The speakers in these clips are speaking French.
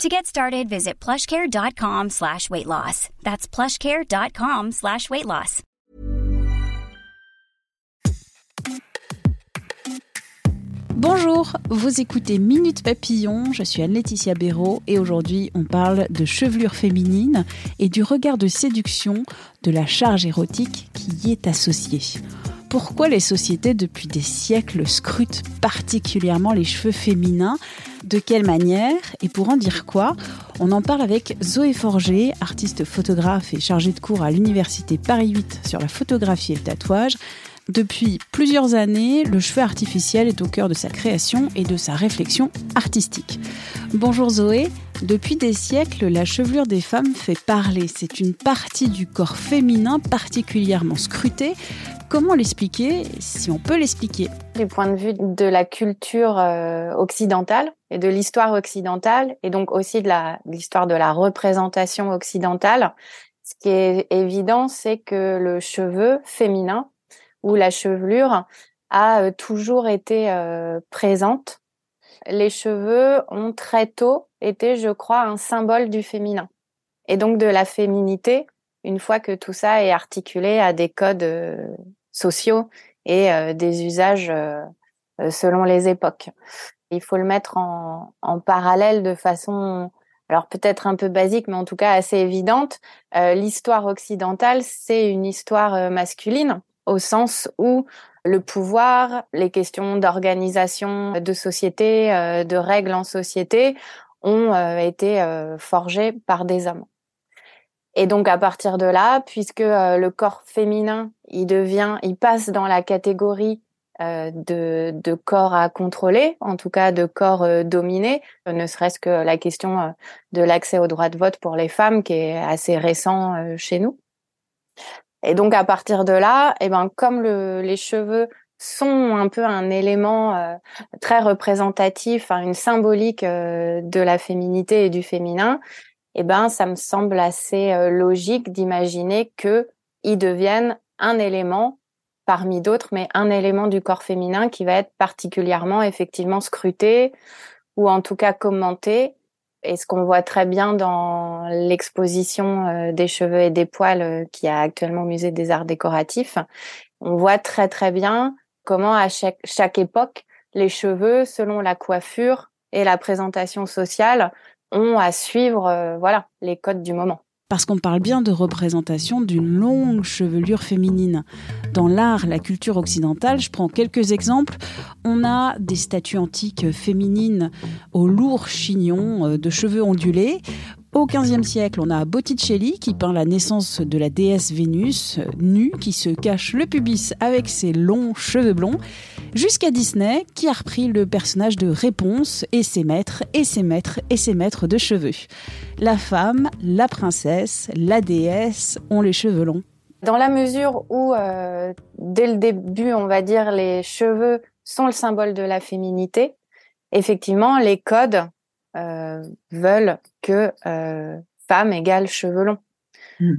To get started, visit plushcare.com slash weight loss. That's plushcare.com slash weight loss. Bonjour, vous écoutez Minute Papillon, je suis Anne-Laetitia Béraud et aujourd'hui on parle de chevelure féminine et du regard de séduction de la charge érotique qui y est associée. Pourquoi les sociétés depuis des siècles scrutent particulièrement les cheveux féminins? De quelle manière Et pour en dire quoi On en parle avec Zoé Forger, artiste photographe et chargée de cours à l'Université Paris 8 sur la photographie et le tatouage. Depuis plusieurs années, le cheveu artificiel est au cœur de sa création et de sa réflexion artistique. Bonjour Zoé, depuis des siècles, la chevelure des femmes fait parler. C'est une partie du corps féminin particulièrement scrutée. Comment l'expliquer, si on peut l'expliquer? Du point de vue de la culture euh, occidentale et de l'histoire occidentale, et donc aussi de l'histoire de la représentation occidentale, ce qui est évident, c'est que le cheveu féminin ou la chevelure a euh, toujours été euh, présente. Les cheveux ont très tôt été, je crois, un symbole du féminin et donc de la féminité, une fois que tout ça est articulé à des codes euh, sociaux et des usages selon les époques. Il faut le mettre en, en parallèle de façon alors peut-être un peu basique, mais en tout cas assez évidente. L'histoire occidentale, c'est une histoire masculine au sens où le pouvoir, les questions d'organisation de société, euh, de règles en société ont euh, été euh, forgées par des hommes. Et donc à partir de là, puisque le corps féminin, il devient, il passe dans la catégorie de, corps à contrôler, en tout cas de corps dominés, ne serait-ce que la question de l'accès au droit de vote pour les femmes, qui est assez récent chez nous. Et donc à partir de là, eh ben comme le, les cheveux sont un peu un élément euh, très représentatif, hein, une symbolique euh, de la féminité et du féminin, eh ben ça me semble assez euh, logique d'imaginer que ils deviennent un élément parmi d'autres, mais un élément du corps féminin qui va être particulièrement effectivement scruté ou en tout cas commenté et ce qu'on voit très bien dans l'exposition euh, des cheveux et des poils euh, qui a actuellement au musée des arts décoratifs, on voit très très bien comment à chaque, chaque époque, les cheveux, selon la coiffure et la présentation sociale, ont à suivre euh, voilà les codes du moment parce qu'on parle bien de représentation d'une longue chevelure féminine. Dans l'art, la culture occidentale, je prends quelques exemples. On a des statues antiques féminines aux lourds chignons euh, de cheveux ondulés. Au XVe siècle, on a Botticelli qui peint la naissance de la déesse Vénus, nue, qui se cache le pubis avec ses longs cheveux blonds jusqu'à Disney qui a repris le personnage de Réponse et ses maîtres et ses maîtres et ses maîtres de cheveux. La femme, la princesse, la déesse ont les cheveux longs. Dans la mesure où, euh, dès le début, on va dire, les cheveux sont le symbole de la féminité, effectivement, les codes euh, veulent que euh, femme égale cheveux longs. Hmm.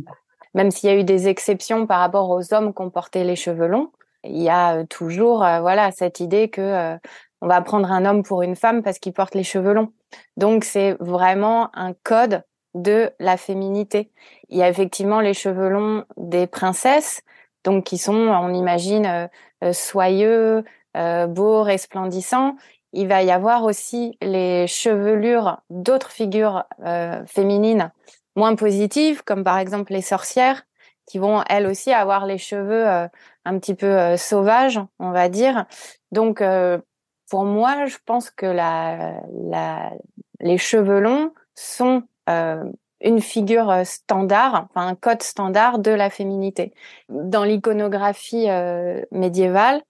Même s'il y a eu des exceptions par rapport aux hommes qui ont porté les cheveux longs, il y a euh, toujours euh, voilà cette idée que euh, on va prendre un homme pour une femme parce qu'il porte les cheveux longs. Donc c'est vraiment un code de la féminité. Il y a effectivement les cheveux longs des princesses, donc qui sont, on imagine, soyeux, beaux, resplendissants. Il va y avoir aussi les chevelures d'autres figures féminines moins positives, comme par exemple les sorcières, qui vont elles aussi avoir les cheveux euh, un petit peu euh, sauvages, on va dire. Donc euh, pour moi, je pense que la, la, les cheveux longs sont une figure standard, enfin un code standard de la féminité. Dans l'iconographie médiévale,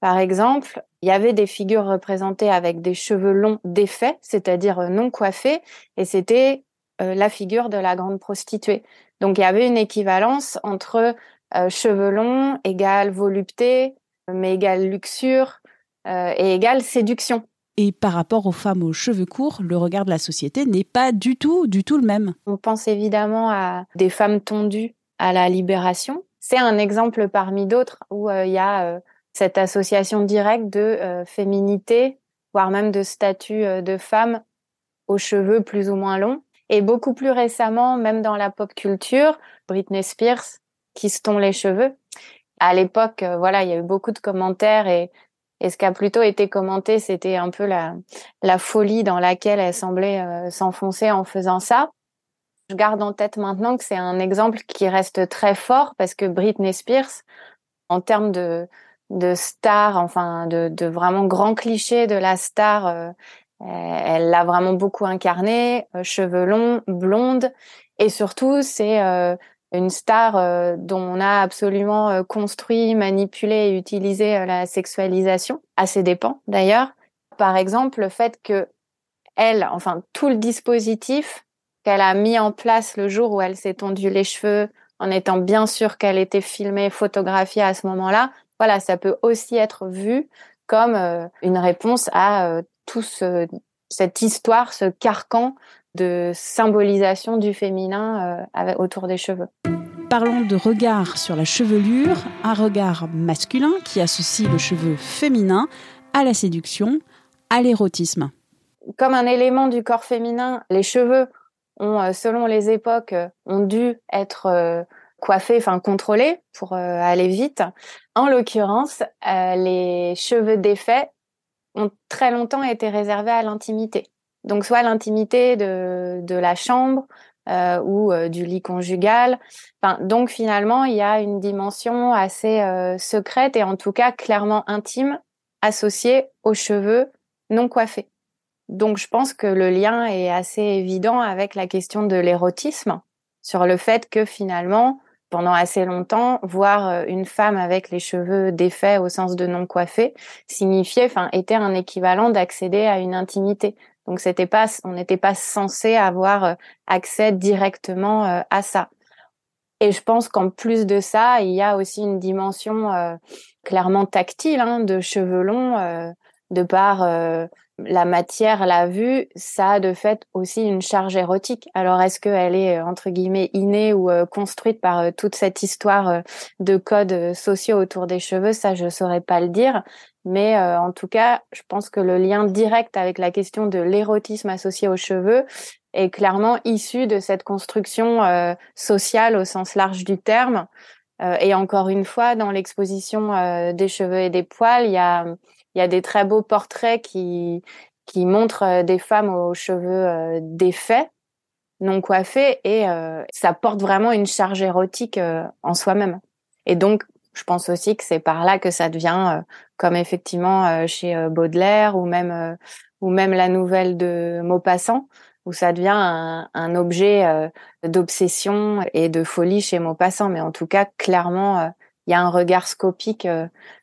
par exemple, il y avait des figures représentées avec des cheveux longs défaits, c'est-à-dire non coiffés, et c'était la figure de la grande prostituée. Donc il y avait une équivalence entre cheveux longs égale volupté, mais égale luxure et égale séduction. Et par rapport aux femmes aux cheveux courts, le regard de la société n'est pas du tout, du tout le même. On pense évidemment à des femmes tondues à la libération. C'est un exemple parmi d'autres où euh, il y a euh, cette association directe de euh, féminité, voire même de statut de femme aux cheveux plus ou moins longs. Et beaucoup plus récemment, même dans la pop culture, Britney Spears qui se tond les cheveux. À l'époque, voilà, il y a eu beaucoup de commentaires et ce qui a plutôt été commenté, c'était un peu la, folie dans laquelle elle semblait euh, s'enfoncer en faisant ça. Je garde en tête maintenant que c'est un exemple qui reste très fort parce que Britney Spears, en termes de, de star, enfin de, de vraiment grand cliché de la star, euh, elle l'a vraiment beaucoup incarné, euh, cheveux longs, blonde, et surtout c'est une star euh, dont on a absolument euh, construit, manipulé et utilisé euh, la sexualisation, à ses dépens d'ailleurs. Par exemple, le fait que elle, enfin tout le dispositif qu'elle a mis en place le jour où elle s'est tondue les cheveux, en étant bien sûre qu'elle était filmée, photographiée à ce moment-là, voilà, ça peut aussi être vu comme une réponse à tout ce, cette histoire, ce carcan de symbolisation du féminin euh, autour des cheveux. Parlons de regard sur la chevelure, un regard masculin qui associe le cheveu féminin à la séduction, à l'érotisme. Comme un élément du corps féminin, les cheveux ont, euh, selon les époques, euh, ont dû être coiffés, enfin contrôlés pour aller vite. En l'occurrence, les cheveux défaits ont très longtemps été réservés à l'intimité. Donc soit l'intimité de, de la chambre euh, ou euh, du lit conjugal. Enfin, donc finalement, il y a une dimension assez euh, secrète et en tout cas clairement intime associée aux cheveux non coiffés. Donc je pense que le lien est assez évident avec la question de l'érotisme sur le fait que finalement, pendant assez longtemps, voir une femme avec les cheveux défaits au sens de non coiffés signifiait, enfin, était un équivalent d'accéder à une intimité. Donc c'était pas, on n'était pas censé avoir euh, accès directement euh, à ça. Et je pense qu'en plus de ça, il y a aussi une dimension euh, clairement tactile hein, de cheveux longs, de par la matière, la vue, ça a de fait aussi une charge érotique. Alors est-ce qu'elle est entre guillemets innée ou construite par toute cette histoire de codes sociaux autour des cheveux? Ça, je saurais pas le dire. Mais euh, en tout cas, je pense que le lien direct avec la question de l'érotisme associé aux cheveux est clairement issu de cette construction euh, sociale au sens large du terme. Euh, et encore une fois, dans l'exposition des cheveux et des poils, il y a, y a des très beaux portraits qui, qui montrent des femmes aux cheveux défaits, non coiffés, et ça porte vraiment une charge érotique en soi-même. Et donc, je pense aussi que c'est par là que ça devient, euh, comme effectivement euh, chez euh, Baudelaire ou même ou même la nouvelle de Maupassant, où ça devient un, objet d'obsession et de folie chez Maupassant. Mais en tout cas, clairement, il y a un regard scopique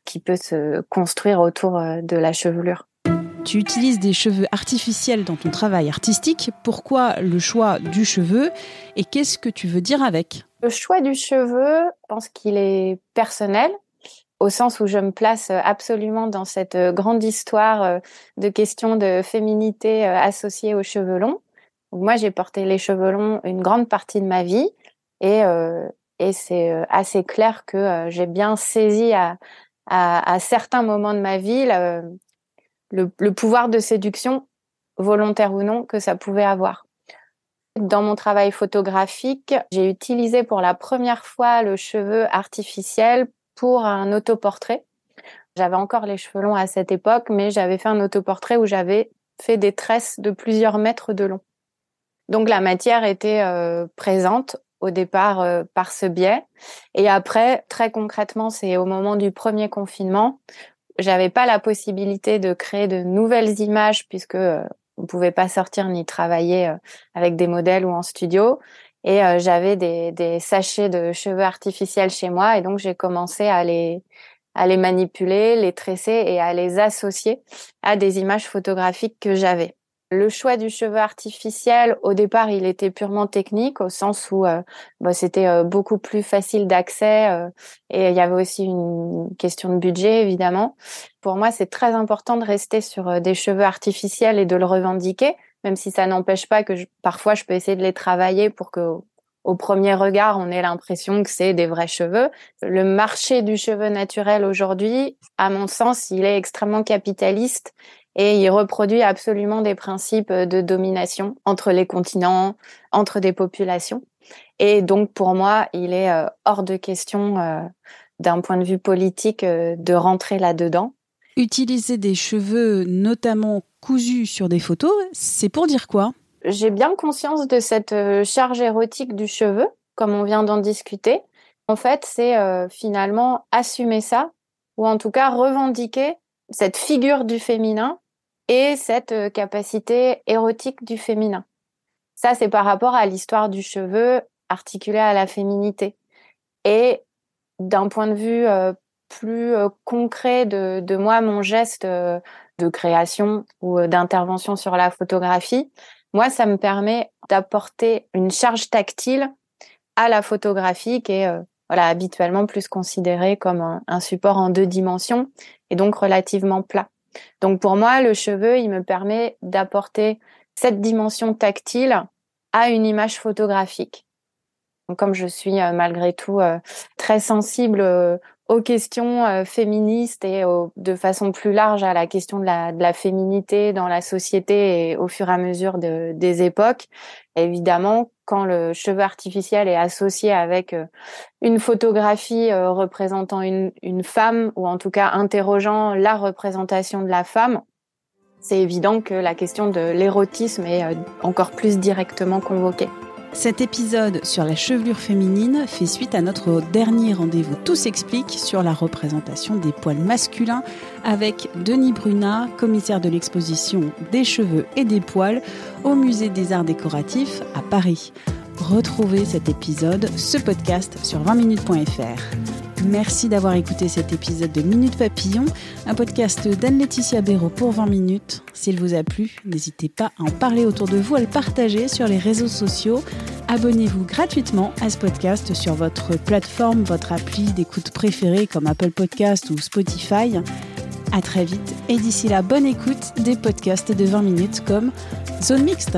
qui peut se construire autour de la chevelure. Tu utilises des cheveux artificiels dans ton travail artistique. Pourquoi le choix du cheveu et qu'est-ce que tu veux dire avec? Le choix du cheveu, je pense qu'il est personnel au sens où je me place absolument dans cette grande histoire euh, de questions de féminité euh, associées aux cheveux longs. moi, j'ai porté les cheveux longs une grande partie de ma vie et, euh, et c'est assez clair que j'ai bien saisi à, à, certains moments de ma vie le, le pouvoir de séduction, volontaire ou non, que ça pouvait avoir. Dans mon travail photographique, j'ai utilisé pour la première fois le cheveu artificiel pour un autoportrait. J'avais encore les cheveux longs à cette époque, mais j'avais fait un autoportrait où j'avais fait des tresses de plusieurs mètres de long. Donc la matière était euh, présente au départ euh, par ce biais. Et après, très concrètement, c'est au moment du premier confinement, j'avais pas la possibilité de créer de nouvelles images puisque euh, on pouvait pas sortir ni travailler euh, avec des modèles ou en studio. Et euh, j'avais des, des, sachets de cheveux artificiels chez moi, et donc j'ai commencé à les à les manipuler, les tresser et à les associer à des images photographiques que j'avais. Le choix du cheveu artificiel, au départ, il était purement technique, au sens où euh, bah, c'était euh, beaucoup plus facile d'accès euh, et il y avait aussi une question de budget, évidemment. Pour moi, c'est très important de rester sur des cheveux artificiels et de le revendiquer, même si ça n'empêche pas que parfois je peux essayer de les travailler pour que au premier regard, on ait l'impression que c'est des vrais cheveux. Le marché du cheveu naturel aujourd'hui, à mon sens, il est extrêmement capitaliste et il reproduit absolument des principes de domination entre les continents, entre des populations. Et donc pour moi, il est euh, hors de question euh, d'un point de vue politique euh, de rentrer là-dedans. Utiliser des cheveux notamment cousus sur des photos, c'est pour dire quoi? J'ai bien conscience de cette charge érotique du cheveu, comme on vient d'en discuter. En fait, c'est finalement assumer ça, ou en tout cas revendiquer cette figure du féminin et cette euh, capacité érotique du féminin. Ça, c'est par rapport à l'histoire du cheveu articulé à la féminité. Et d'un point de vue euh, plus euh, concret de, de, moi, mon geste de création ou d'intervention sur la photographie, moi, ça me permet d'apporter une charge tactile à la photographie qui est voilà, habituellement plus considérée comme un support en deux dimensions et donc relativement plat. Donc pour moi, le cheveu, il me permet d'apporter cette dimension tactile à une image photographique. comme je suis euh, malgré tout euh, très sensible euh, aux questions féministes et de façon plus large à la question de la, féminité dans la société et au fur et à mesure des époques, évidemment, quand le cheveu artificiel est associé avec euh, une photographie euh, représentant une, femme ou en tout cas interrogeant la représentation de la femme, c'est évident que la question de l'érotisme est euh, encore plus directement convoquée. Cet épisode sur la chevelure féminine fait suite à notre dernier rendez-vous Tout s'explique sur la représentation des poils masculins avec Denis Brunat, commissaire de l'exposition des cheveux et des poils au Musée des Arts Décoratifs à Paris. Retrouvez cet épisode, ce podcast sur 20minutes.fr. Merci d'avoir écouté cet épisode de Minute Papillon, un podcast d'Anne-Laetitia Béraud pour 20 minutes. S'il vous a plu, n'hésitez pas à en parler autour de vous, à le partager sur les réseaux sociaux. Abonnez-vous gratuitement à ce podcast sur votre plateforme, votre appli d'écoute préférée comme Apple Podcast ou Spotify. À très vite et d'ici là, bonne écoute des podcasts de 20 minutes comme Zone Mixte.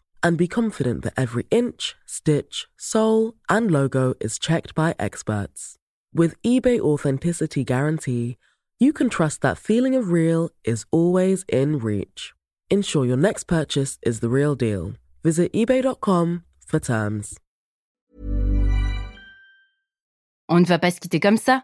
and be confident that every inch, stitch, sole, and logo is checked by experts. With eBay Authenticity Guarantee, you can trust that feeling of real is always in reach. Ensure your next purchase is the real deal. Visit eBay.com for terms. On ne va pas se quitter comme ça.